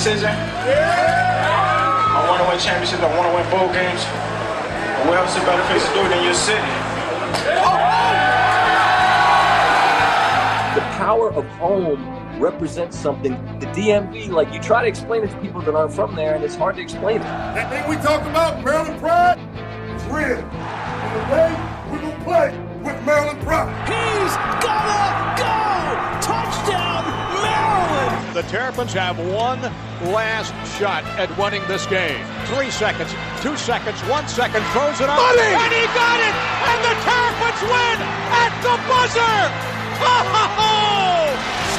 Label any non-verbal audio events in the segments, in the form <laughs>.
decision. I want to win championships. I want to win bowl games. And what else is a better place to do it than your city? The power of home represents something. The DMV, like you try to explain it to people that aren't from there, and it's hard to explain it. That thing we talk about, Maryland pride, is real. And today, we're going to play with Maryland pride. He's gonna go! The Terrapins have one last shot at winning this game. Three seconds, two seconds, one second, throws it up. Money! And he got it! And the Terrapins win at the buzzer! Oh!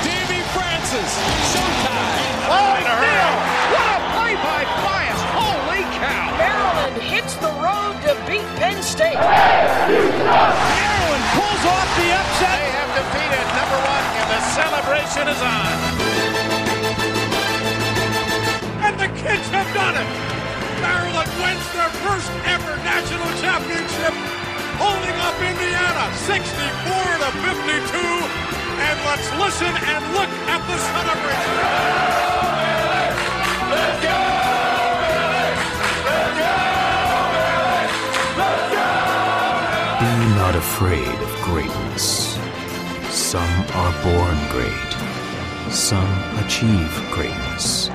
Stevie Francis, showtime! Oh, oh Neil! What a play by Bias! Holy cow! Maryland hits the road to beat Penn State. Maryland pulls off the upset! They have defeated number one, and the celebration is on. Indiana 64 to 52. And let's listen and look at the celebration. Let's go! Be not afraid of greatness. Some are born great, some achieve greatness,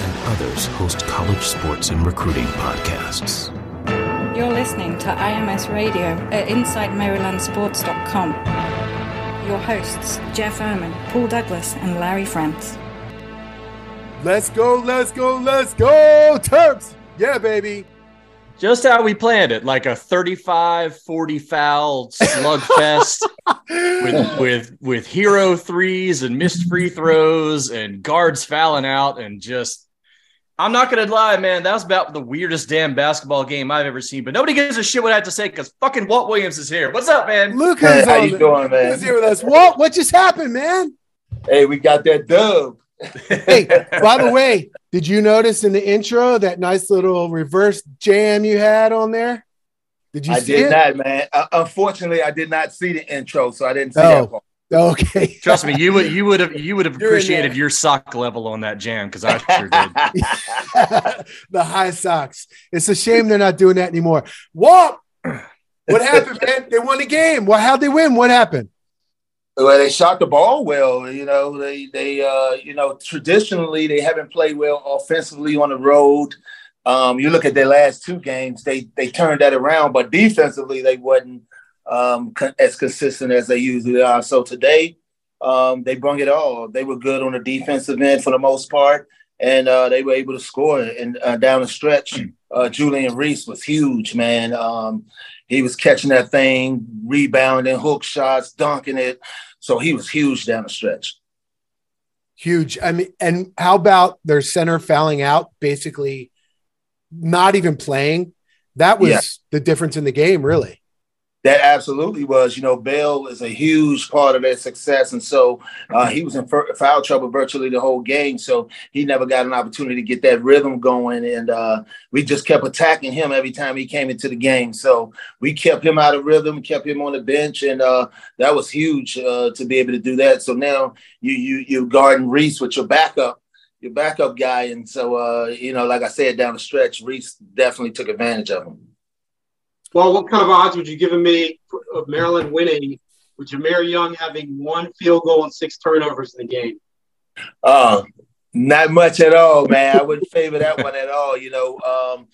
and others host college sports and recruiting podcasts. You're listening to IMS Radio at InsideMarylandSports.com. Your hosts, Jeff Ermann, Paul Douglas, and Larry France. Let's go, let's go, let's go, Terps! Yeah, baby. Just how we planned it, like a 35 40 foul slugfest <laughs> with, with, with hero threes and missed free throws and guards fouling out. And just, I'm not going to lie, man, that was about the weirdest damn basketball game I've ever seen. But nobody gives a shit what I have to say because fucking Walt Williams is here. What's up, man? Luke Hey, how on you doing, man? He's here with us. Walt, what just happened, man? Hey, we got that dub. <laughs> Hey, by the way, did you notice in the intro that nice little reverse jam you had on there? Did you I see did it? not, man. Uh, unfortunately, I did not see the intro, so I didn't see Oh. that part. Okay. <laughs> Trust me, you would you would have you would have You're appreciated your sock level on that jam because I sure did. <laughs> the high socks. It's a shame they're not doing that anymore. Walt, what <laughs> happened, man? They won the game. Well, how'd they win? What happened? Well, they shot the ball well. You know, they they uh, you know traditionally they haven't played well offensively on the road. Um, you look at their last two games, they they turned that around, but defensively they wasn't um, as consistent as they usually are. So today, um, they brung it all. They were good on the defensive end for the most part, and uh, they were able to score. And uh, down the stretch, uh, Julian Reese was huge, man. Um, he was catching that thing, rebounding, hook shots, dunking it. So he was huge down the stretch. Huge. I mean, and how about their center fouling out, basically not even playing? That was Yeah. the difference in the game, really. That absolutely was. You know, Bell is a huge part of their success, and so uh, he was in foul trouble virtually the whole game. So he never got an opportunity to get that rhythm going, and uh, we just kept attacking him every time he came into the game. So we kept him out of rhythm, kept him on the bench, and uh, that was huge uh, to be able to do that. So now you you you guarding Reese with your backup, your backup guy, and so uh, you know, like I said, down the stretch, Reese definitely took advantage of him. Well, what kind of odds would you give me of Maryland winning with Jahmir Young having one field goal and six turnovers in the game? Uh, not much at all, man. I wouldn't favor that one at all. You know, um,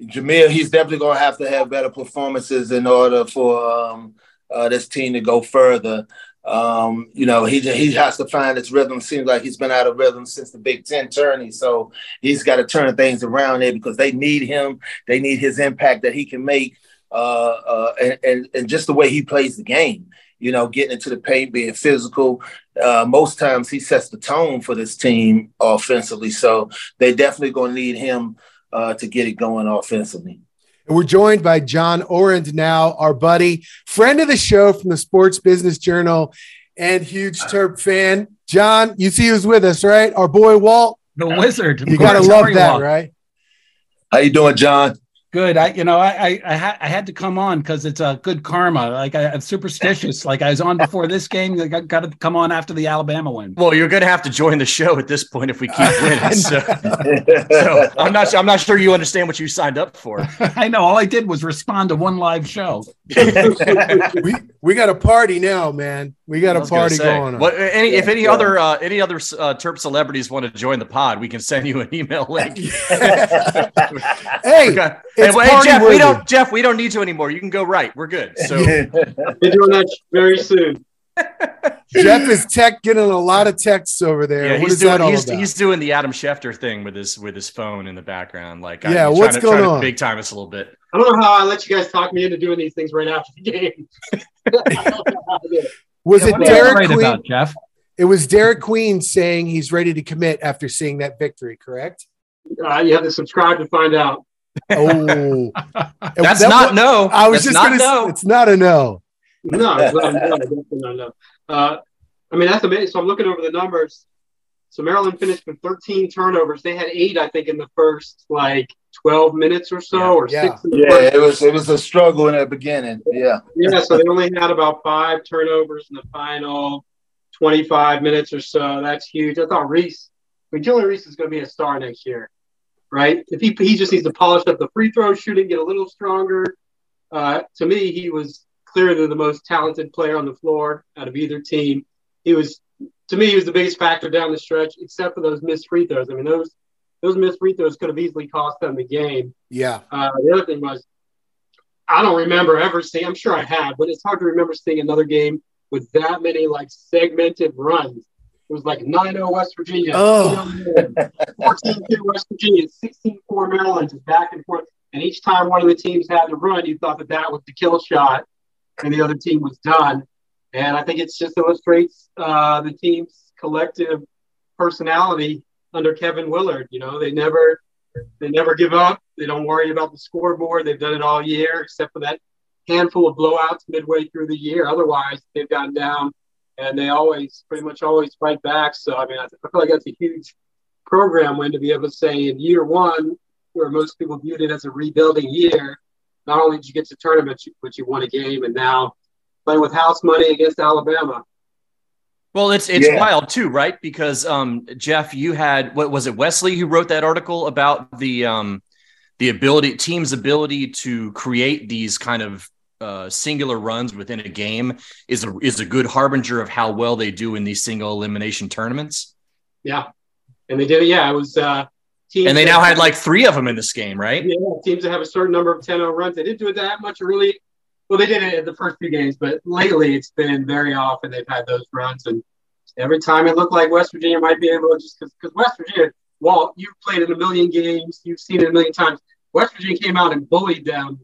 Jameer, he's definitely going to have to have better performances in order for um, uh, this team to go further. Um, you know, he he has to find his rhythm. Seems like he's been out of rhythm since the Big Ten tourney, so he's got to turn things around there because they need him. They need his impact that he can make, uh, uh, and, and and just the way he plays the game. You know, getting into the paint, being physical. Uh, most times he sets the tone for this team offensively, so they definitely going to need him uh, to get it going offensively. And we're joined by John Ourand now, our buddy, friend of the show from the Sports Business Journal, and huge Terp fan. John, you see who's with us, right? Our boy Walt. The wizard. You got to love that, right? How you doing, John? Good. I, you know, I, I, I, ha- I had to come on because it's a good karma. Like I, I'm superstitious. like I was on before this game. I got, got to come on after the Alabama win. Well, you're going to have to join the show at this point if we keep <laughs> winning. So, so I'm not. I'm not sure you understand what you signed up for. <laughs> I know. All I did was respond to one live show. <laughs> we we got a party now, man. We got a party say, going on. What, any, if any Yeah. other uh, any other uh, Terp celebrities want to join the pod, we can send you an email <laughs> link. hey, Okay. it's Hey, hey, party Jeff, we worthy. don't. Jeff, we don't need you anymore. You can go right. We're good. So <laughs> Be doing that very soon. <laughs> Jeff is tech getting a lot of texts over there. yeah, what he's is that doing all he's, about? he's doing the Adam Schefter thing with his with his phone in the background. Like, Yeah, I'm what's trying to, going trying to on? Big time us a little bit. I don't know how I let you guys talk me into doing these things right after the game. Was Yeah, it what are you Derek worried Queen? about, Jeff? It was Derek Queen saying he's ready to commit after seeing that victory. Correct? Uh, you have to subscribe to find out. Oh, <laughs> That's That not wa- no. I was That's just gonna. s- no. It's not a no. No, it's not, no, definitely not, no. Uh, I mean, that's amazing. So I'm looking over the numbers. So Maryland finished with 13 turnovers. They had eight, I think, in the first like 12 minutes or so, Yeah. or Yeah. six in the Yeah, first. it was it was a struggle in the beginning. Yeah. Yeah, so they only had about five turnovers in the final 25 minutes or so. That's huge. I thought Reese, I mean, Jalen Reese is going to be a star next year, right? If he, he just needs to polish up the free throw shooting, get a little stronger. Uh, to me, he was clearly the most talented player on the floor out of either team. He was, to me, he was the biggest factor down the stretch, except for those missed free throws. I mean, those those missed free throws could have easily cost them the game. Yeah. Uh, the other thing was, I don't remember ever seeing. I'm sure I have, but it's hard to remember seeing another game with that many like segmented runs. It was like 9-0 West Virginia, Oh. 14-2 West Virginia, 16-4 Maryland, just back and forth. And each time one of the teams had to run, you thought that that was the kill shot, and the other team was done. And I think it just illustrates uh, the team's collective personality under Kevin Willard. You know, they never they never give up. They don't worry about the scoreboard. They've done it all year, except for that handful of blowouts midway through the year. Otherwise, they've gotten down, and they always, pretty much always fight back. So, I mean, I, feel like that's a huge program win to be able to say in year one, where most people viewed it as a rebuilding year, not only did you get to tournament, but you won a game, and now playing with house money against Alabama. Well, it's it's Yeah. wild too, right? Because um, Jeff, you had what was it Wesley who wrote that article about the um, the ability team's ability to create these kind of uh, singular runs within a game is a is a good harbinger of how well they do in these single elimination tournaments. Yeah, and they did it. Yeah, it was. Uh, teams And they now had like three of them in this game, right? Yeah, teams that have a certain number of 10 0 runs. They didn't do it that much really. Well, they did it in the first few games, but lately it's been very often they've had those runs. And every time it looked like West Virginia might be able to just because West Virginia, Walt, you've played in a million games, you've seen it a million times. West Virginia came out and bullied them,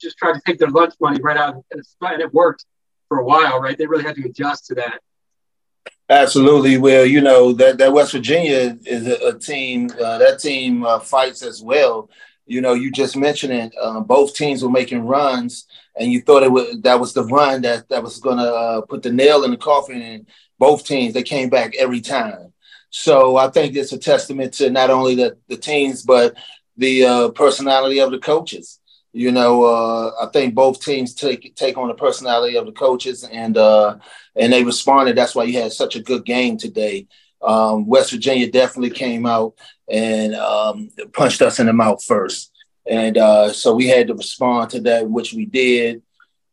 just tried to take their lunch money right out, and it worked for a while, right? They really had to adjust to that. Absolutely. Well, you know that that West Virginia is a, a team. Uh, that team uh, fights as well. You know, you just mentioned it. Uh, both teams were making runs, and you thought it was that was the run that that was going to uh, put the nail in the coffin. And both teams they came back every time. So I think it's a testament to not only the the teams but the uh, personality of the coaches. You know, uh, I think both teams take take on the personality of the coaches, and uh, and they responded. That's why you had such a good game today. Um, West Virginia definitely came out and um, punched us in the mouth first, and uh, so we had to respond to that, which we did.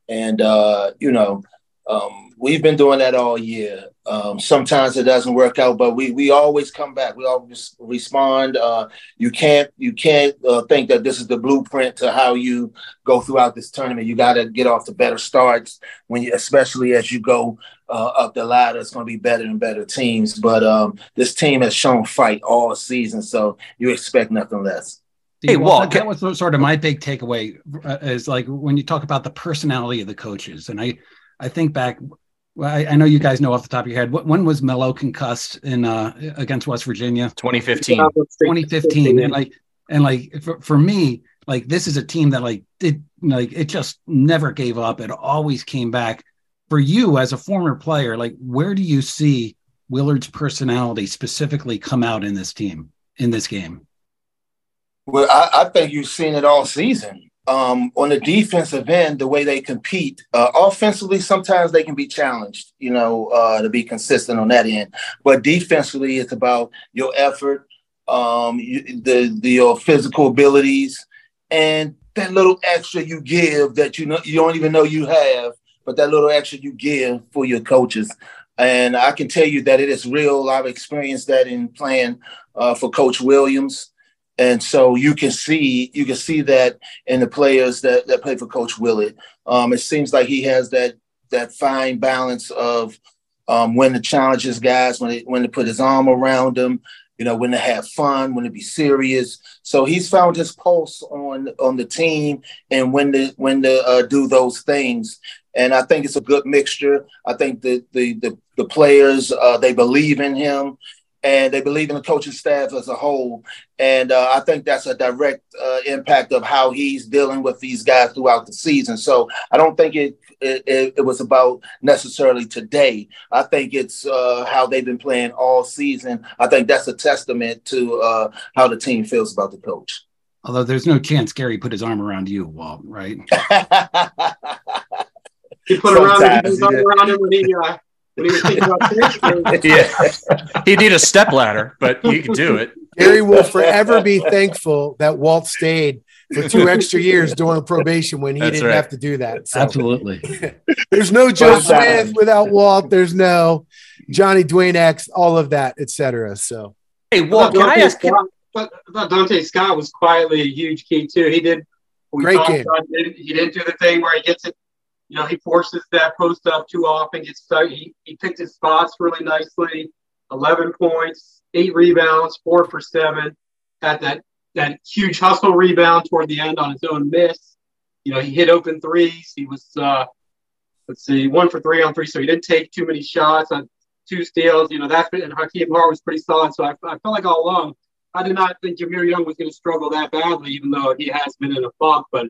And uh, you know, um, we've been doing that all year. Um, sometimes it doesn't work out, but we we always come back. We always respond. Uh, you can't you can't uh, think that this is the blueprint to how you go throughout this tournament. You got to get off to better starts when you, especially as you go uh, up the ladder. It's going to be better and better teams. But um, this team has shown fight all season, so you expect nothing less. Hey, Walt, that, that was sort of my big takeaway uh, is like when you talk about the personality of the coaches, and I, I think back. Well, I, I know you guys know off the top of your head. What, when was Melo concussed in uh, against West Virginia? 2015. 2015, and like, and like for, for me, like this is a team that like it like it just never gave up. It always came back. For you as a former player, like where do you see Willard's personality specifically come out in this team in this game? Well, I, I think you've seen it all season. Um, on the defensive end, the way they compete, uh, offensively, sometimes they can be challenged, you know, uh, to be consistent on that end. But defensively, it's about your effort, um, you, the, the your physical abilities, and that little extra you give that you know you don't even know you have, but that little extra you give for your coaches. And I can tell you that it is real. I've experienced that in playing uh, for Coach Williams and so you can see you can see that in the players that, that play for Coach Willard. Um, it seems like he has that that fine balance of um, when to challenge his guys, when when to put his arm around them, you know, when to have fun, when to be serious. So he's found his pulse on on the team and when to when to uh, do those things. And I think it's a good mixture. I think the the the, the players uh, they believe in him and they believe in the coaching staff as a whole. And uh, I think that's a direct uh, impact of how he's dealing with these guys throughout the season. So I don't think it it, it was about necessarily today. I think it's uh, how they've been playing all season. I think that's a testament to uh, how the team feels about the coach. Although there's no chance Gary put his arm around you, Walt, right? <laughs> he put around, his arm around him when he uh, when he was thinking about <laughs> yeah, he need a step ladder, but he could do it. Gary will forever be thankful that Walt stayed for two extra years during probation when he That's didn't right. have to do that. So, Absolutely. <laughs> there's no Joe Smith without Walt. There's no Johnny Dwayne X, all of that, etc. So, hey, Walt, can I ask? Scott, I thought Donta Scott was quietly a huge key too. He did. Great game. About, he didn't do the thing where he gets it you know, he forces that post up too often. Gets stuck. He, he picked his spots really nicely. 11 points, eight rebounds, four for seven. Had that that huge hustle rebound toward the end on his own miss. You know, he hit open threes. He was uh, let's see, one for three on three, so he didn't take too many shots on two steals. You know, that's been and Hakim Hart was pretty solid. So I, I felt like all along, I did not think Jahmir Young was going to struggle that badly, even though he has been in a funk. But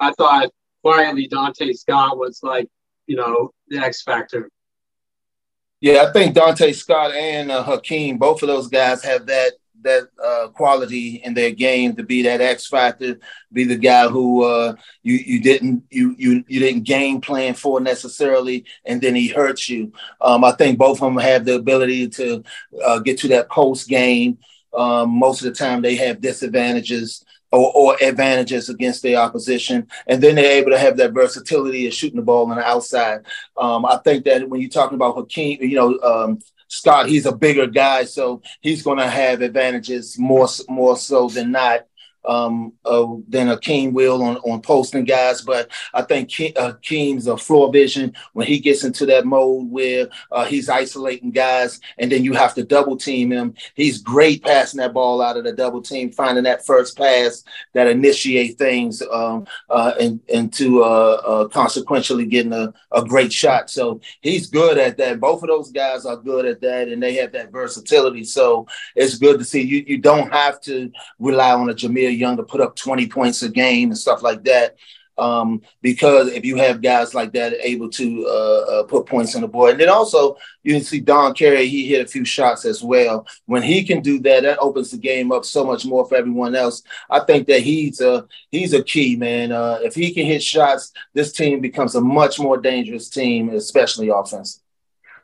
I thought quietly Donta Scott was like, you know, the X factor. Yeah, I think Donta Scott and uh, Hakim, both of those guys have that that uh, quality in their game to be that X factor, be the guy who uh, you you didn't you you you didn't game plan for necessarily, and then he hurts you. Um, I think both of them have the ability to uh, get to that post game. Um, most of the time, they have disadvantages or, or, advantages against their opposition. And then they're able to have that versatility of shooting the ball on the outside. Um, I think that when you're talking about Hakim, you know, um, Scott, he's a bigger guy, so he's going to have advantages more more so than not um, uh, than Akeem will on, on posting guys. But I think Ke- uh, a floor vision when he gets into that mode where uh, he's isolating guys and then you have to double team him. He's great passing that ball out of the double team, finding that first pass that initiate things um, uh, and, and to uh, uh, consequentially getting a, a great shot. So he's good at that. Both of those guys are good at that and they have that versatility. So it's good to see you. You don't have to rely on a Jahmir Young to put up 20 points a game and stuff like that. Um, because if you have guys like that able to uh, uh, put points on the board, and then also you can see Don Carey, he hit a few shots as well. When he can do that, that opens the game up so much more for everyone else. I think that he's a he's a key man. Uh, if he can hit shots, this team becomes a much more dangerous team, especially offensive.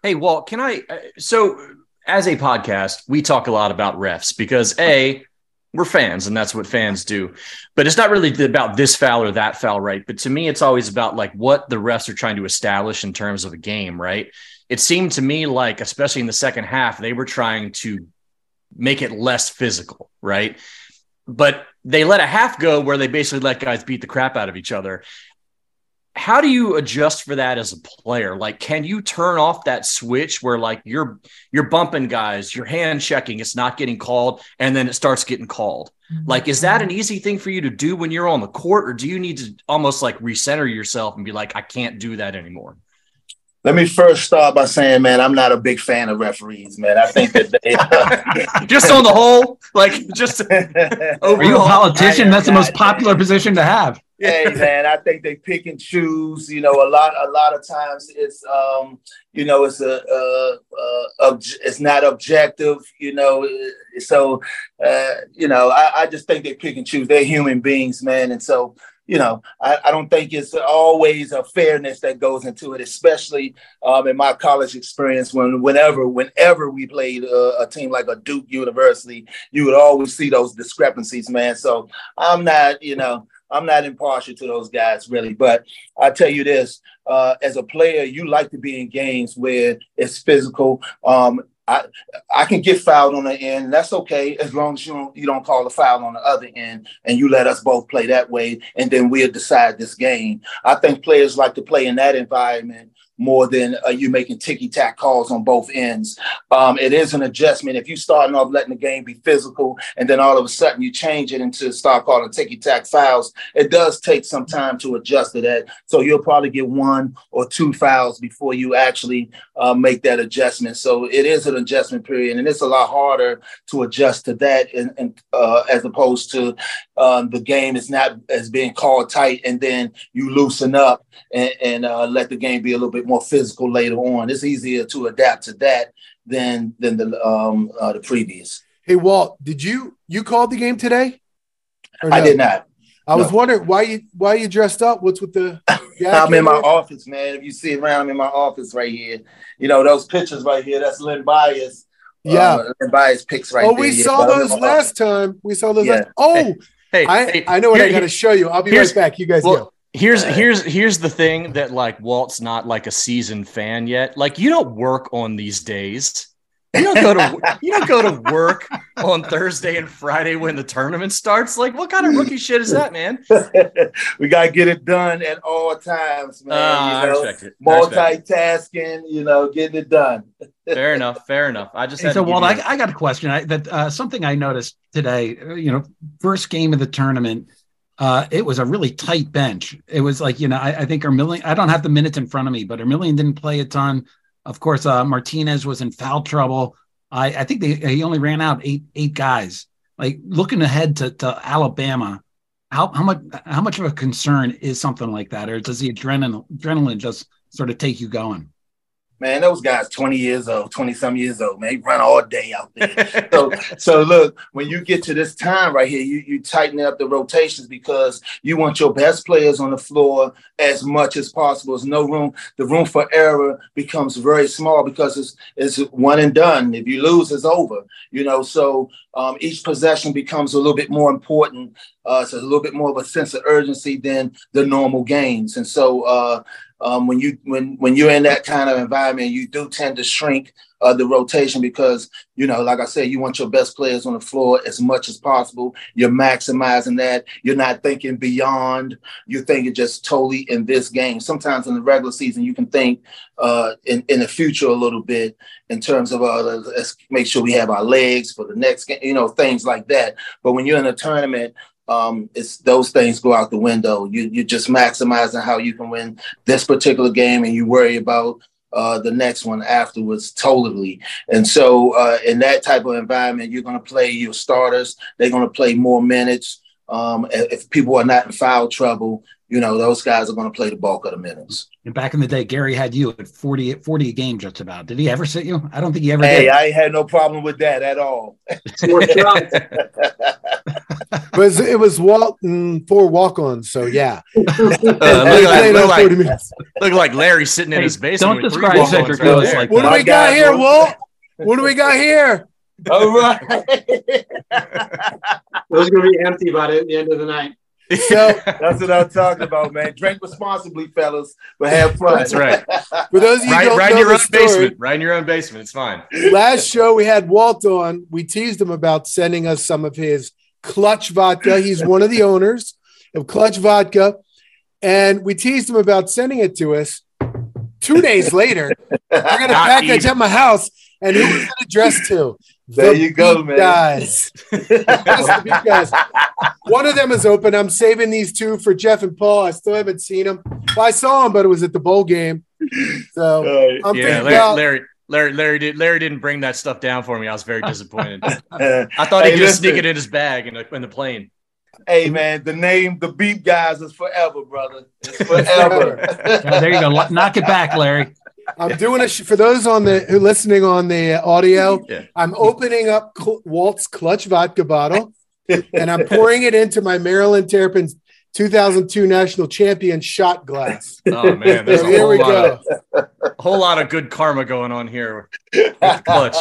Hey, Walt, can I? Uh, so as a podcast, we talk a lot about refs because a we're fans and that's what fans do. But it's not really about this foul or that foul right? But to me it's always about like what the refs are trying to establish in terms of a game right? It seemed to me like especially in the second half they were trying to make it less physical right? But they let a half go where they basically let guys beat the crap out of each other how do you adjust for that as a player like can you turn off that switch where like you're you're bumping guys you're hand checking it's not getting called and then it starts getting called mm-hmm. like is that an easy thing for you to do when you're on the court or do you need to almost like recenter yourself and be like i can't do that anymore let me first start by saying, man, I'm not a big fan of referees, man. I think that they uh, <laughs> just on the whole, like just <laughs> Are you a politician? That's the most popular position to have. Hey <laughs> man, I think they pick and choose. You know, a lot a lot of times it's um, you know, it's a uh, uh, obj- it's not objective. You know, so uh, you know, I, I just think they pick and choose. They're human beings, man, and so you know, I, I, don't think it's always a fairness that goes into it, especially um, in my college experience. When whenever whenever we played a, a, team like a Duke University, you would always see those discrepancies, man. So I'm not, you know, I'm not impartial to those guys really, but I tell you this: uh, as a player, you like to be in games where it's physical. Um, I I can get fouled on the end. That's okay as long as you don't you don't call a foul on the other end and you let us both play that way, and then we'll decide this game. I think players like to play in that environment more than uh, you making ticky tack calls on both ends. Um, it is an adjustment. If you starting off letting the game be physical and then all of a sudden you change it into start calling ticky tack fouls, it does take some time to adjust to that. So you'll probably get one or two fouls before you actually uh, make that adjustment. So it is an adjustment period, and it's a lot harder to adjust to that, uh, as opposed to um, the game is not as being called tight, and then you loosen up and, and uh, let the game be a little bit more physical later on. It's easier to adapt to that than than the um, uh, the previous. Hey Walt, did you you called the game today? No? I did not. I no. was wondering why you why you dressed up. What's with the? <laughs> I'm in my office, man. If you see around, I'm in my office right here. You know those pictures right here. That's Len Bias. Yeah, uh, Len Bias pics right oh, there. we yeah, saw those last time. We saw those. Yeah. Last- oh, hey, hey, I, hey, I know what here, I got to show you. I'll be right back. You guys well, go. Here's here's here's the thing that like Walt's not like a seasoned fan yet. Like you don't work on these days. You don't go to <laughs> you don't go to work on Thursday and Friday when the tournament starts. Like, what kind of rookie shit is that, man? <laughs> we gotta get it done at all times, man. Uh, you know, I it. Multitasking, you know, getting it done. <laughs> fair enough. Fair enough. I just hey, so Walt, I, I, got a question. I, that uh, something I noticed today. You know, first game of the tournament uh, it was a really tight bench. It was like, you know, I, I think Emilien, I don't have the minutes in front of me, but Emilien didn't play a ton. Of course, uh, Martinez was in foul trouble. I, I think they, he only ran out eight eight guys. Like looking ahead to, to Alabama, how, how much how much of a concern is something like that, or does the adrenaline adrenaline just sort of take you going? Man, those guys 20 years old, 20 some years old, man, they run all day out there. so, <laughs> so look, when you get to this time right here, you, you tighten up the rotations because you want your best players on the floor as much as possible. There's no room. The room for error becomes very small because it's, it's one and done. If you lose, it's over, you know? So um, each possession becomes a little bit more important. Uh, so a little bit more of a sense of urgency than the normal games. And so, uh, um, when you when when you're in that kind of environment, you do tend to shrink uh, the rotation because you know, like I said, you want your best players on the floor as much as possible. You're maximizing that. You're not thinking beyond. You're thinking just totally in this game. Sometimes in the regular season, you can think uh, in in the future a little bit in terms of uh, let's make sure we have our legs for the next game. You know, things like that. But when you're in a tournament, um, it's those things go out the window. You you're just maximizing how you can win this particular game, and you worry about uh, the next one afterwards totally. And so, uh, in that type of environment, you're going to play your starters. They're going to play more minutes. Um, if people are not in foul trouble, you know, those guys are going to play the bulk of the minutes. And back in the day, Gary had you at 40, 40 a game just about. Did he ever sit you? I don't think he ever hey, did. I had no problem with that at all. <laughs> <laughs> but it was Walton for walk-ons, so yeah. Uh, <laughs> look, like, look, like, look like Larry sitting in his basement. Don't describe Cedric Willis like What do we got here, Walt? What do we got here? All right. <laughs> Those are going to be empty by the end of the night. So <laughs> that's what I'm talking about, man. Drink responsibly, fellas, but have fun. That's right. For those of you right, don't right know in your own story, basement. Right in your own basement. It's fine. last show we had Walt on. We teased him about sending us some of his Clutch vodka. He's one of the owners of Clutch Vodka, and we teased him about sending it to us. Two days later, I got a package even. at my house, and who was it addressed to? There The you go, man. Guys. <laughs> Just the guys. One of them is open. I'm saving these two for Jeff and Paul. I still haven't seen them. Well, I saw them, but it was at the bowl game. So Right. I'm Yeah, thinking Larry, about Larry, Larry, Larry did. Larry didn't bring that stuff down for me. I was very disappointed. Uh, <laughs> I thought he Hey, could just sneak it in his bag in the, in the plane. Hey man, the name the Beep Guys is forever, brother. It's <laughs> forever. Yeah, there you go. Knock it back, Larry. I'm doing a sh- for those on the who listening on the audio. Yeah. I'm opening up Cl- Walt's Clutch Vodka bottle, and I'm pouring it into my Maryland Terrapins 2002 national champion shot glass. <laughs> Oh man, there's So a whole we lot, go. of, a whole lot of good karma going on here with clutch.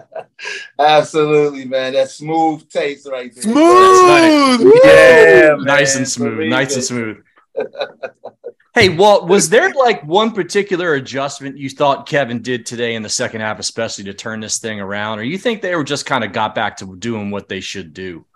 <laughs> Absolutely, man. That smooth taste right there. Smooth. Woo! Yeah, man. nice and smooth, Believe nice and smooth. <laughs> Hey, Walt, was there like one particular adjustment you thought Kevin did today in the second half, especially to turn this thing around, or you think they were just kind of got back to doing what they should do?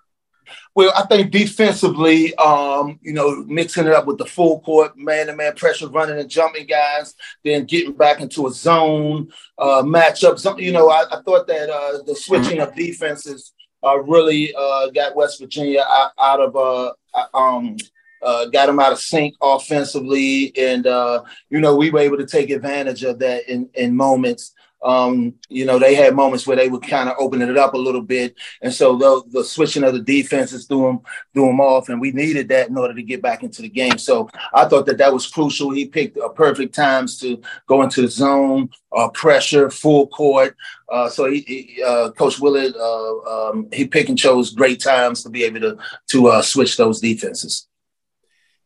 Well, I think defensively, um, you know, mixing it up with the full court, man to man pressure, running and jumping guys, then getting back into a zone uh, matchup. Some, you know, I, I thought that uh, the switching of defenses uh, really uh, got West Virginia out, out of, uh, um, uh, got them out of sync offensively. And, uh, you know, we were able to take advantage of that in, in moments. Um, you know, they had moments where they were kind of opening it up a little bit. And so the, the switching of the defenses threw them, threw them off. And we needed that in order to get back into the game. So I thought that that was crucial. He picked a perfect times to go into the zone, uh, pressure, full court. Uh, so he, he uh, Coach Willard, uh, um, he picked and chose great times to be able to, to uh, switch those defenses.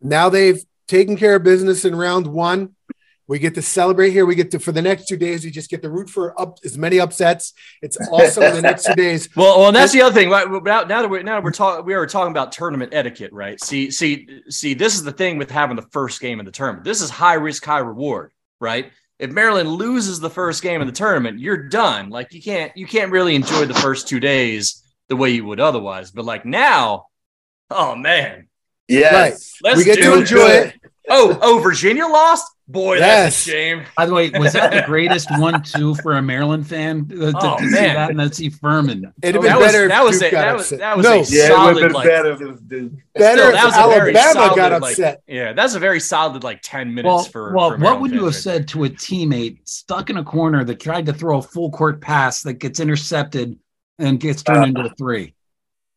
Now they've taken care of business in round one. We get to celebrate here. We get to for the next two days. We just get to root for up as many upsets. It's awesome. the next two days. <laughs> Well, well, and that's the other thing. Right? Now, now that we're now we're talking, we are talking about tournament etiquette, right? See, see, see. This is the thing with having the first game of the tournament. This is high risk, high reward, right? If Maryland loses the first game of the tournament, you're done. Like you can't, you can't really enjoy the first two days the way you would otherwise. But like now, oh man, Yes. Right. let's we get do to it. enjoy it. Oh, oh, Virginia lost. Boy, that's a shame. By the way, was that the <laughs> greatest one-two for a Maryland fan uh, to, Oh, to see man. that and then see Furman? It'd have Oh, been that was- better. that was Duke a- got that was- that was no, a Yeah, it would solid, have been like- better if it was Duke. better Still, if that was Alabama solid, got like- upset. yeah, that's a very solid like ten minutes Well, for. well, for what would you have right said to a teammate stuck in a corner that tried to throw a full court pass that gets intercepted and gets turned into a three?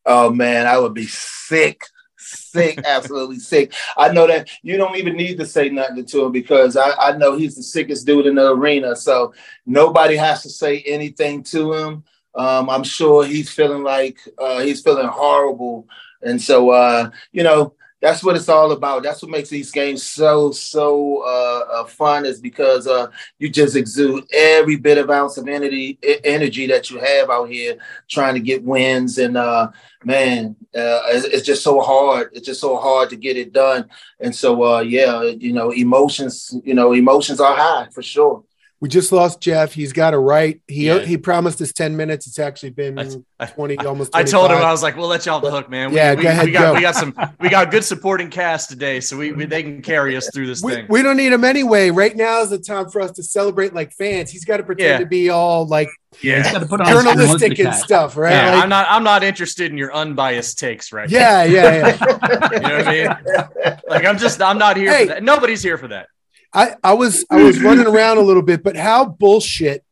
Oh man, I would be sick, sick, absolutely sick. I know that you don't even need to say nothing to him because I, I know he's the sickest dude in the arena. So nobody has to say anything to him. Um, I'm sure he's feeling like uh, he's feeling horrible, and so uh, you know that's what it's all about. That's what makes these games so so uh, uh, fun is because uh, you just exude every bit of ounce of energy energy that you have out here trying to get wins and uh, man, uh, it's, it's just so hard. It's just so hard to get it done. And so, uh, yeah, you know, emotions, you know, emotions are high for sure. We just lost Jeff. He's got a right. He Yeah. he promised us 10 minutes. It's actually been I- I- 20, almost I told him I was like, "We'll let you off the hook, man. We, Yeah, we, go ahead, we got go. we got some we got a good supporting cast today, so we, we they can carry us through this we, thing." we don't need him anyway. Right now is the time for us to celebrate like fans. He's got to pretend Yeah. to be all like He's got yeah, to put on journalistic and stuff, right? yeah. Like- I'm not I'm not interested in your unbiased takes, right? yeah, yeah, yeah. <laughs> you know what I mean. Like I'm just I'm not here Hey. for that. Nobody's here for that. I, I was I was running around a little bit, but how bullshit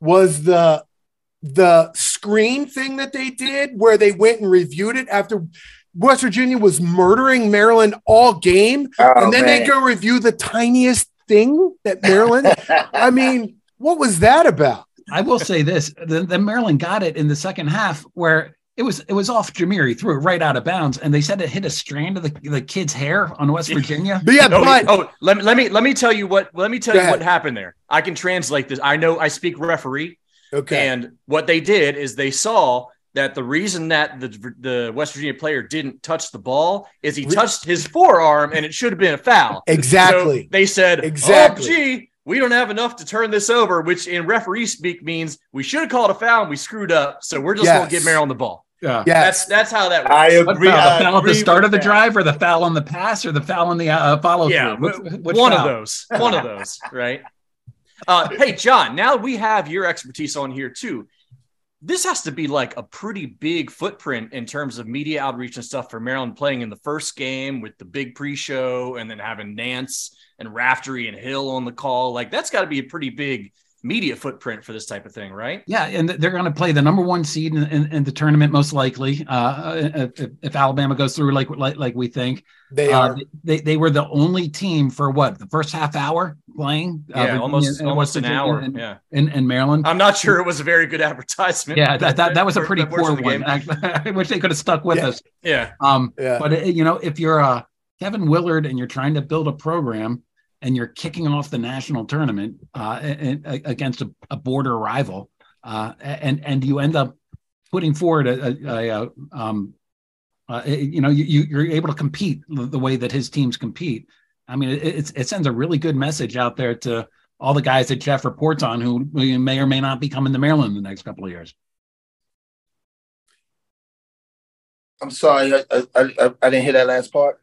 was the the screen thing that they did where they went and reviewed it after West Virginia was murdering Maryland all game, Oh, and then they go review the tiniest thing that Maryland. I <laughs> mean, what was that about? I will say this: the, the Maryland got it in the second half where it was it was off Jahmir. He threw it right out of bounds, and they said it hit a strand of the, the kid's hair on West Virginia. But yeah, Oh, but oh, let me let me let me tell you what let me tell Go you ahead. what happened there. I can translate this. I know I speak referee. okay, And what they did is they saw that the reason that the the West Virginia player didn't touch the ball is he touched his forearm and it should have been a foul. exactly. So they said, oh, Exactly. "Oh, gee, we don't have enough to turn this over," which in referee speak means we should have called a foul and we screwed up, so we're just going Yes. to give Maryland the ball. Yeah. yes, That's that's how that works. I agree. foul? I The foul at the start of the that. drive, or the foul on the pass, or the foul on the uh, follow through? yeah, Which- which one foul? of those, one of those, <laughs> right? Uh, hey, John. Now we have your expertise on here too. This has to be like a pretty big footprint in terms of media outreach and stuff for Maryland playing in the first game with the big pre-show and then having Nance and Raftery and Hill on the call. Like that's got to be a pretty big media footprint for this type of thing, right? Yeah, and they're going to play the number one seed in, in, in the tournament most likely. Uh, if, if, Alabama goes through like like, like we think, they uh, are. They, they were the only team for what the first half hour playing. Yeah, uh, almost in, almost an hour. In, yeah, in, in Maryland. I'm not sure it was a very good advertisement. Yeah, that that, that was a pretty poor one. <laughs> I wish they could have stuck with Yeah. us. Yeah, Um, Yeah. but uh, you know, if you're uh, Kevin Willard and you're trying to build a program and you're kicking off the national tournament uh, and, and- against a, a border rival, uh, and and you end up putting forward a, a, a, um, uh, you know, you, you- you're able to compete the the way that his teams compete. I mean, it, it sends a really good message out there to all the guys that Jeff reports on who may or may not be coming to Maryland in the next couple of years. I'm sorry, I, I, I, I didn't hear that last part.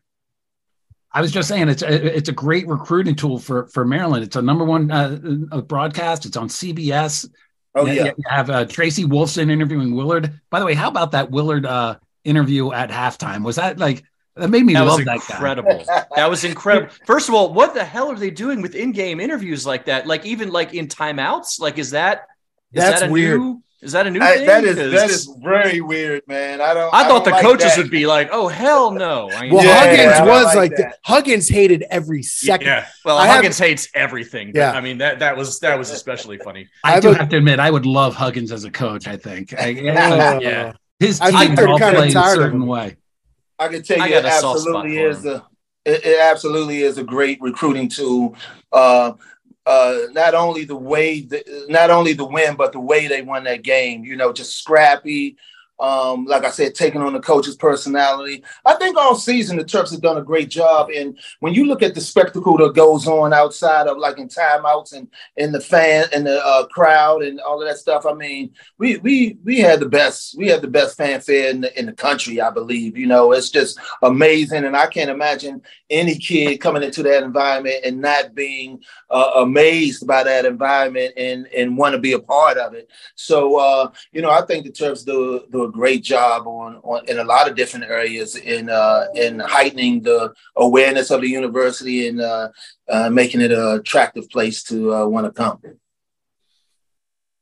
I was just saying it's a, it's a great recruiting tool for for Maryland. It's a number one uh, uh, broadcast. It's on CBS. Oh You- yeah, you have uh, Tracy Wolfson interviewing Willard. By the way, how about that Willard uh, interview at halftime? Was that like that made me that love was that guy? incredible. that was incredible. <laughs> First of all, what the hell are they doing with in-game interviews like that? Like even like in timeouts? Like is that is That's that a weird. new is that a new I- thing? that is 'Cause that is very weird, man. I don't. I thought don't the like coaches that. would be like, "Oh hell no!" I Well, Yeah, Huggins I was like like, that. Huggins hated every second. Yeah. Well, I have- Huggins hates everything. But, Yeah. I mean that that was that was especially funny. <laughs> I, I do would- have to admit, I would love Huggins as a coach. I think I, Uh, <laughs> Yeah. his I team think they're all kinda play in a certain way. I can tell I you, it got a soft spot absolutely is a. It, it absolutely is a great recruiting tool. Uh, uh, not only the way, the, not only the win, but the way they won that game. You know, just scrappy. Um, like I said, taking on the coach's personality. I think all season the Terps have done a great job. And when you look at the spectacle that goes on outside of like in timeouts and in the fan and the uh, crowd and all of that stuff, I mean, we we we had the best we had the best fanfare in the in the country, I believe. You know, it's just amazing, and I can't imagine any kid coming into that environment and not being uh, amazed by that environment and and want to be a part of it. So uh, you know, I think the Terps do do a great job on on in a lot of different areas in uh, in heightening the awareness of the university and uh, uh, making it an attractive place to uh, want to come.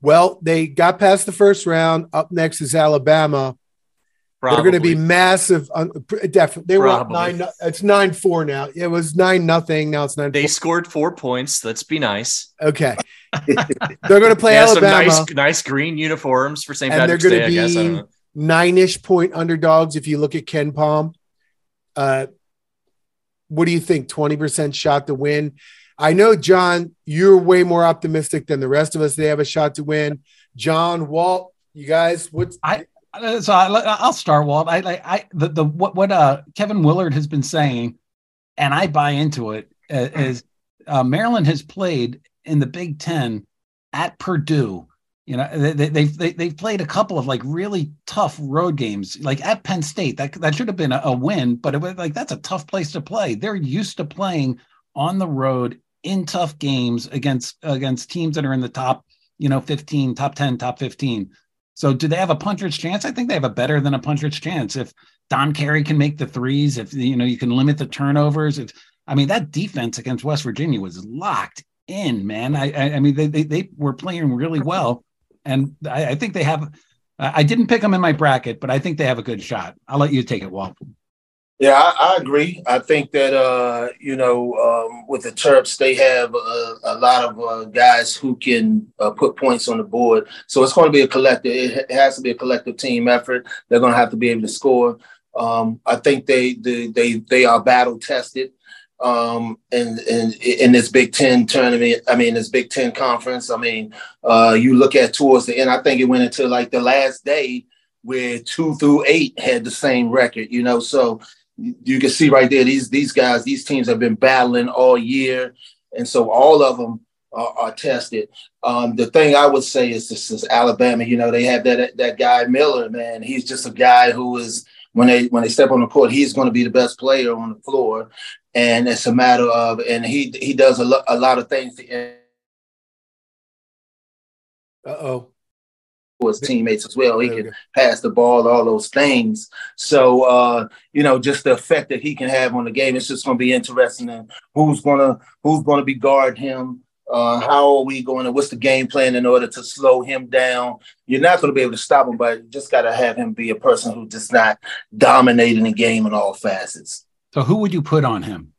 Well, they got past the first round. Up next is Alabama. They're going to be massive. Un- definitely, they were nine. It's nine four now. It was nine nothing. Now it's nine. They four. scored four points. Let's be nice. Okay, <laughs> they're going to play They have some Alabama, nice, nice green uniforms for St. and they're Patrick's going Day. to I guess I don't be know. nine-ish point underdogs. If you look at KenPom, uh, what do you think? Twenty percent shot to win. I know, John, you're way more optimistic than the rest of us. They have a shot to win. John, Walt, you guys, what's I so I, I'll start, Walt. I like I the the what what uh Kevin Willard has been saying, and I buy into it. uh, Is uh, Maryland has played in the Big Ten at Purdue. You know they, they, they've they, they've played a couple of like really tough road games, like at Penn State. That that should have been a, a win, but it was like that's a tough place to play. They're used to playing on the road in tough games against against teams that are in the top, you know, 15, top 10, top 15. So do they have a puncher's chance? I think they have a better than a puncher's chance. If Don Carey can make the threes, if you know you can limit the turnovers. If I mean that defense against West Virginia was locked in, man. I I, I mean they, they they were playing really well, and I, I think they have. I didn't pick them in my bracket, but I think they have a good shot. I'll let you take it, Walt. Yeah, I, I agree. I think that uh, you know, um, with the Terps, they have a, a lot of uh, guys who can uh, put points on the board. So it's going to be a collective. It has to be a collective team effort. They're going to have to be able to score. Um, I think they they they, they are battle tested um, in, in in this Big Ten tournament. I mean, this Big Ten conference. I mean, uh, you look at towards the end. I think it went into like the last day where two through eight had the same record. You know, so you can see right there these these guys these teams have been battling all year and so all of them are, are tested um, the thing i would say is this is alabama you know they have that that guy miller man he's just a guy who is when they when they step on the court he's going to be the best player on the floor and it's a matter of and he he does a, lo- a lot of things to uh-oh. for his teammates as well. He can pass the ball, all those things. So uh, you know, just the effect that he can have on the game. It's just going to be interesting in who's gonna who's going to be guard him Uh, how are we going to, what's the game plan in order to slow him down? You're not going to be able to stop him, but you just got to have him be a person who just not dominating the game in all facets. So who would you put on him?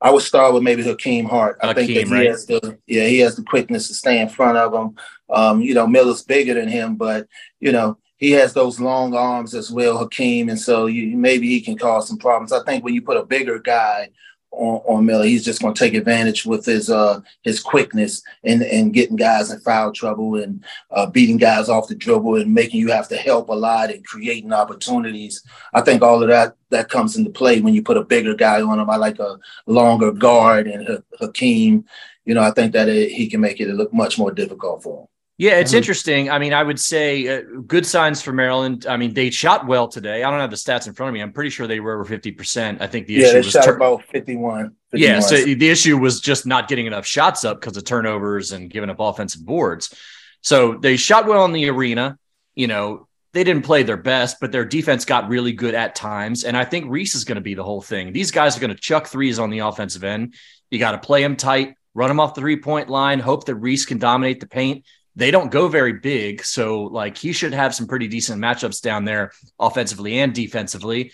I would start with maybe Hakim Hart. I think that he right? has the yeah he has the quickness to stay in front of him. Um, you know, Miller's bigger than him, but you know he has those long arms as well, Hakim, and so you, maybe he can cause some problems. I think when you put a bigger guy on, on Miller, he's just going to take advantage with his uh his quickness and and getting guys in foul trouble and uh, beating guys off the dribble and making you have to help a lot and creating opportunities. I think all of that that comes into play when you put a bigger guy on him. I like a longer guard and Ha- Hakim. You know, I think that it, he can make it look much more difficult for him. Yeah, it's interesting. I mean, I would say uh, good signs for Maryland. I mean, they shot well today. I don't have the stats in front of me. I'm pretty sure they were over 50%. I think the yeah, issue was shot tur- about 51. Yeah, so the issue was just not getting enough shots up because of turnovers and giving up offensive boards. So they shot well in the arena. You know, they didn't play their best, but their defense got really good at times. And I think Reese is going to be the whole thing. These guys are going to chuck threes on the offensive end. You got to play them tight, run them off the three point line, hope that Reese can dominate the paint. They don't go very big. So, like, he should have some pretty decent matchups down there offensively and defensively,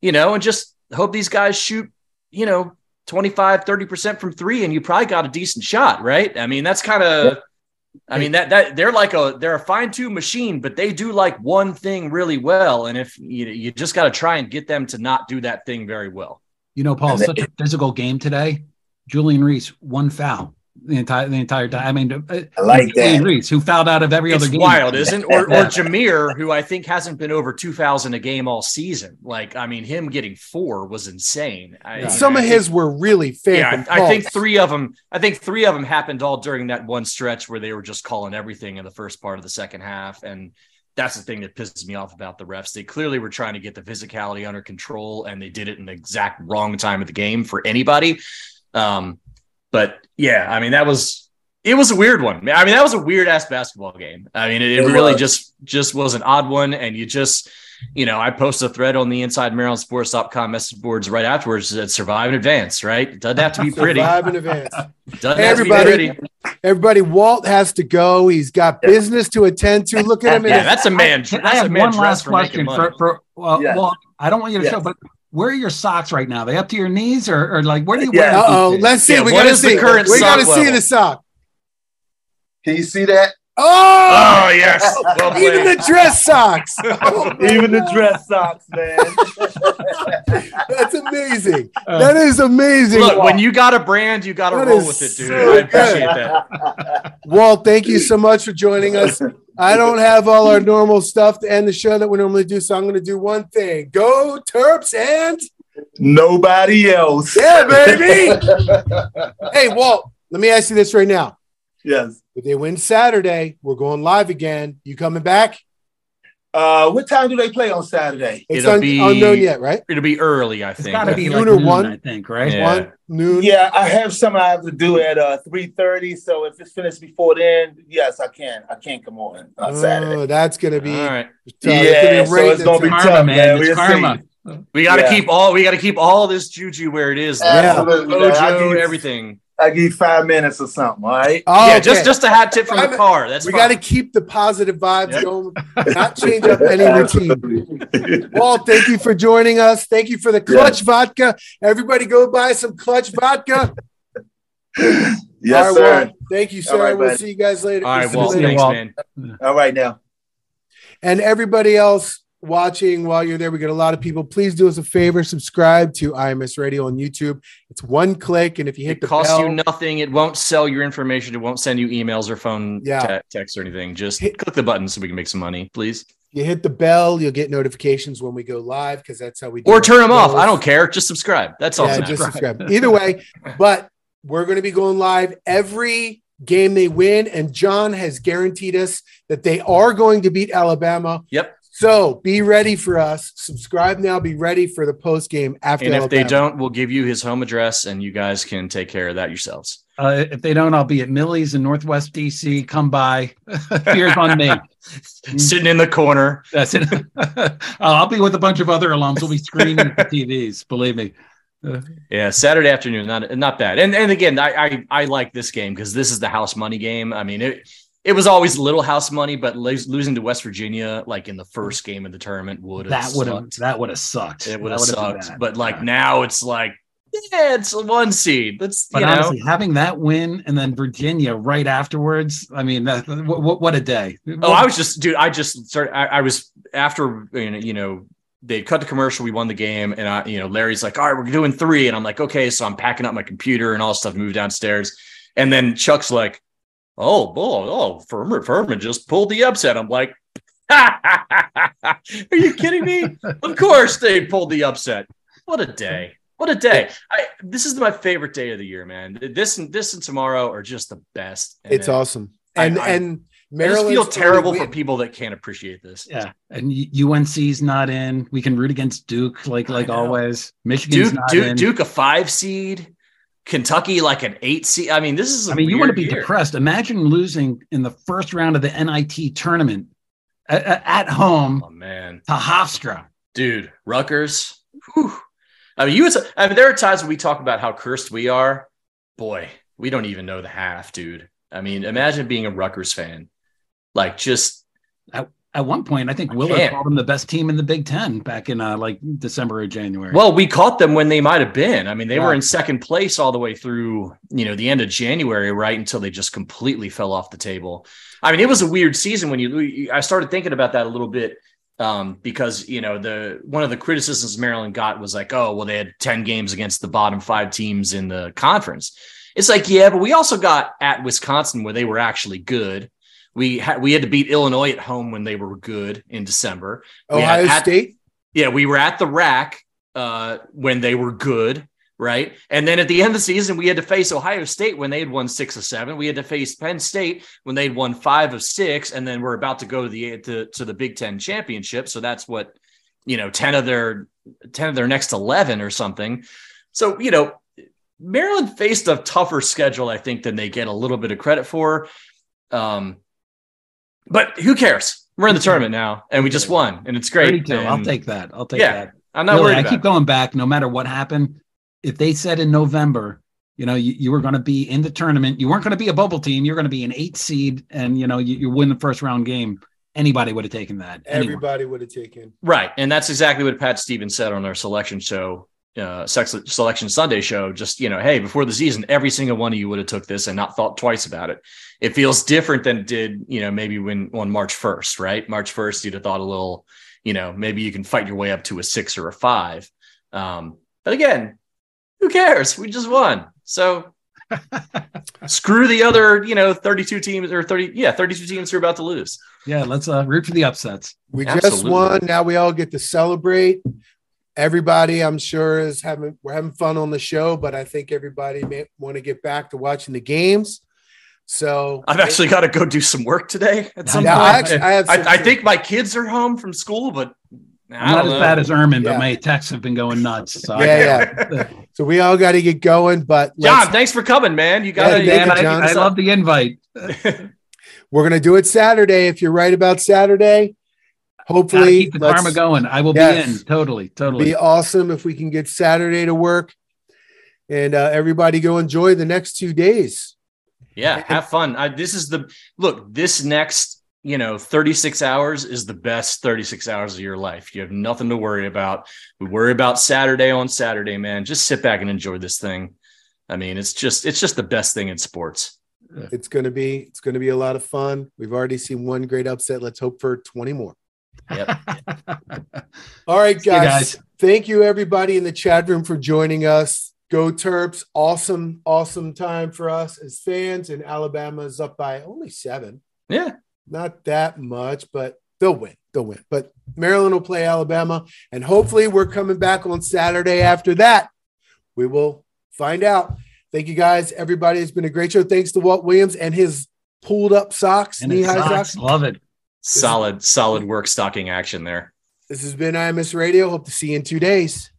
you know, and just hope these guys shoot, you know, 25, 30% from three, and you probably got a decent shot, right? I mean, that's kind of. I mean that that they're like a they're a fine tuned machine, but they do like one thing really well, and if you you just got to try and get them to not do that thing very well. You know, Paul, such a physical game today. Julian Reese, one foul the entire the entire time. I mean, uh, I like Julian that. Reese, who fouled out of every It's other game. wild, isn't? Or or <laughs> Jahmir, who I think hasn't been over two thousand a game all season. Like, I mean, him getting four was insane. I, Some I of his were really Yeah. I, I think three of them. I think three of them happened all during that one stretch where they were just calling everything in the first part of the second half, and that's the thing that pisses me off about the refs. They clearly were trying to get the physicality under control, and they did it in the exact wrong time of the game for anybody. Um, but yeah, I mean that was it was a weird one. I mean that was a weird ass basketball game. I mean it, it It really was. just just was an odd one, and you just you know, I posted a thread on the Inside Maryland Sports.com message boards right afterwards that survive in advance, right? It doesn't have to be pretty. Survive in advance. <laughs> Doesn't Hey, have to be everybody. pretty. Everybody, Walt has to go. He's got business to attend to. Look at him. in Yeah, his- that's a man. Can That's I a have man one last for question for, for well, Yes. well, I don't want you to Yes. show, but where are your socks right now? they up to your knees or, or like where do you Yeah. wear? Uh oh. Let's see. Yeah, we gotta is the see. current we gotta sock see the sock. Can you see that? Oh, Oh yes, <laughs> well even the dress socks. <laughs> Oh even the dress socks, man. <laughs> That's amazing. Uh, that is amazing. Look, Walt. when you got a brand, you got to roll with it, dude. so I appreciate that. Walt, thank you so much for joining us. I don't have all our normal stuff to end the show that we normally do, so I'm going to do one thing. Go Terps and Nobody else. yeah, baby. hey, Walt, let me ask you this right now. yes. If they win Saturday, we're going live again. You coming back? Uh, what time do they play on Saturday? It's un- be- unknown yet, right? It'll be early, I It's think. got to be Noon like or one? I think, right? Yeah. One noon. Yeah, I have something I have to do at uh three thirty. So if it's finished before then, yes, I can. I can't come on on Saturday. Oh, that's going to be. All right, tough. It's gonna be Yeah, so it's gonna be Karma, tough, man. man. It's We'll karma. we got to Yeah. keep all we got to keep all this juju where it is. Yeah. Absolutely. man. I'll Mojo, give you- everything. I give you five minutes or something. All right. Oh, yeah, okay. just just a hat tip from the car. That's we got to keep the positive vibes Yep. going, not change up any <laughs> routine. Walt, thank you for joining us. Thank you for the clutch vodka. Everybody go buy some clutch vodka. <laughs> Yes, All right, sir. Walt, thank you, sir. All right, we'll buddy. see you guys later. all We'll right, see you Walt. later. Thanks, man. All right now. And everybody else watching while you're there, we got a lot of people. Please do us a favor, subscribe to IMS Radio on YouTube. It's one click, and if you hit It the costs bell, you nothing. It won't sell your information. It won't send you emails or phone Yeah. te- text or anything. Just Hit- click the button so we can make some money, please. you hit the bell, you'll get notifications when we go live because that's how we do Or turn them off. I don't care. Just subscribe. That's all. yeah, just subscribe. Either way, <laughs> but we're going to be going live every game they win, and John has guaranteed us that they are going to beat Alabama. Yep. So be ready for us. Subscribe now. Be ready for the post game after. And if they don't, we'll give you his home address, and you guys can take care of that yourselves. Uh, if they don't, I'll be at Millie's in Northwest DC. Come by. <laughs> Fears on me. <laughs> Sitting in the corner. That's it. <laughs> Uh, I'll be with a bunch of other alums. We'll be screening the TVs. Believe me. Yeah, Saturday afternoon, not not bad. And and again, I I, I like this game because this is the house money game. I mean, it it was always little house money, but losing to West Virginia like in the first game of the tournament would have That would have that would have sucked. it would have sucked. But like now, it's like yeah, it's a one seed. That's But you know. honestly, having that win and then Virginia right afterwards, I mean, that, what, what a day! Oh, I was just, dude. I just started. I, I was after you know, you know, they cut the commercial. We won the game, and I, you know, Larry's like, "All right, we're doing three. and I'm like, "Okay." So I'm packing up my computer and all stuff, move downstairs, and then Chuck's like, "Oh, boy, oh, Furman, Furman just pulled the upset." I'm like, "Are you kidding me? <laughs> of course they pulled the upset. What a day." What a day! I, this is my favorite day of the year, man. This and this and tomorrow are just the best. And It's then- awesome. And I- and I just feel terrible for people that can't appreciate this. yeah, and U- UNC's not in. We can root against Duke, like like always. Michigan's Duke, not Duke, in. Duke, a five seed, Kentucky like an eight seed. I mean, this is. I I mean, you want to be depressed. Imagine losing in the first round of the NIT tournament at, at home Oh man, to Hofstra. dude, Rutgers. Whew. I mean, you. I mean, there are times when we talk about how cursed we are. Boy, we don't even know the half, dude. I mean, imagine being a Rutgers fan, like just At one point, I think Willard can't. called them the best team in the Big Ten back in uh, like December or January. Well, we caught them when they might have been. I mean, they were in second place all the way through, you know, the end of January, right until they just completely fell off the table. I mean, it was a weird season when you. I started thinking about that a little bit um, because you know the one of the criticisms Maryland got was like, oh, well, they had ten games against the bottom five teams in the conference. It's like, yeah, but we also got at Wisconsin where they were actually good. We had we had to beat Illinois at home when they were good in December. We had Ohio at- State. yeah, we were at the rack uh, when they were good, right? And then at the end of the season, we had to face Ohio State when they had won six of seven. We had to face Penn State when they'd won five of six, and then we're about to go to the to, to the Big Ten championship. So that's what you know, ten of their ten of their next eleven or something. So you know, Maryland faced a tougher schedule, I think, than they get a little bit of credit for. Um, but who cares? We're in the mm-hmm. tournament now, and we just won, and it's great. 32. I'll take that. I'll take yeah, that. I'm not Really, worried I about keep it. going back no matter what happened. If they said in November, you know, you, you were going to be in the tournament, you weren't going to be a bubble team, you're going to be an eight seed, and you know, you, you win the first round game. Anybody would have taken that. Anyone. Everybody would have taken. Right. And that's exactly what Pat Stevens said on our selection show, uh, sex, selection Sunday show. Just, you know, hey, before the season, every single one of you would have took this and not thought twice about it. It feels different than it did, you know, maybe when on March 1st, right? March 1st, you'd have thought a little, you know, maybe you can fight your way up to a six or a five. Um, but again, who cares? We just won. So <laughs> screw the other, you know, 32 teams or 30, yeah, 32 teams who are about to lose. Yeah, let's uh, root for the upsets. We just won. Now we all get to celebrate. Everybody, I'm sure, is having we're having fun on the show, but I think everybody may want to get back to watching the games. So I've actually got to go do some work today at some Yeah, point. I actually- I have some I, too. think my kids are home from school, but I I'm not as know. bad as Ermann, Yeah. but my texts have been going nuts. So yeah, yeah. <laughs> so we all got to get going, but John, let's- thanks for coming, man. You got Yeah, to. thank Man, I, John. I love the invite. <laughs> we're gonna do it Saturday. If you're right about Saturday, Gotta hopefully keep the karma going. I will Yes. be in. Totally, It'd totally. be awesome if we can get Saturday to work, and uh, everybody go enjoy the next two days. Yeah, have fun. I, this is the look. This next, you know, 36 hours is the best 36 hours of your life. You have nothing to worry about. We worry about Saturday on Saturday, man. Just sit back and enjoy this thing. I mean, it's just it's just the best thing in sports. It's gonna be it's gonna be a lot of fun. We've already seen one great upset. Let's hope for 20 more. Yep. <laughs> All right, guys. guys. Thank you everybody in the chat room for joining us. Go Terps! Awesome, awesome time for us as fans. And Alabama is up by only seven. yeah. Not that much, but they'll win. They'll win. But Maryland will play Alabama, and hopefully we're coming back on Saturday after that. We will find out. Thank you guys. Everybody, it's been a great show. Thanks to Walt Williams and his pulled up socks, knee high sucks. socks. Love it. Solid, solid work stocking action there. This has been IMS Radio. Hope to see you in two days.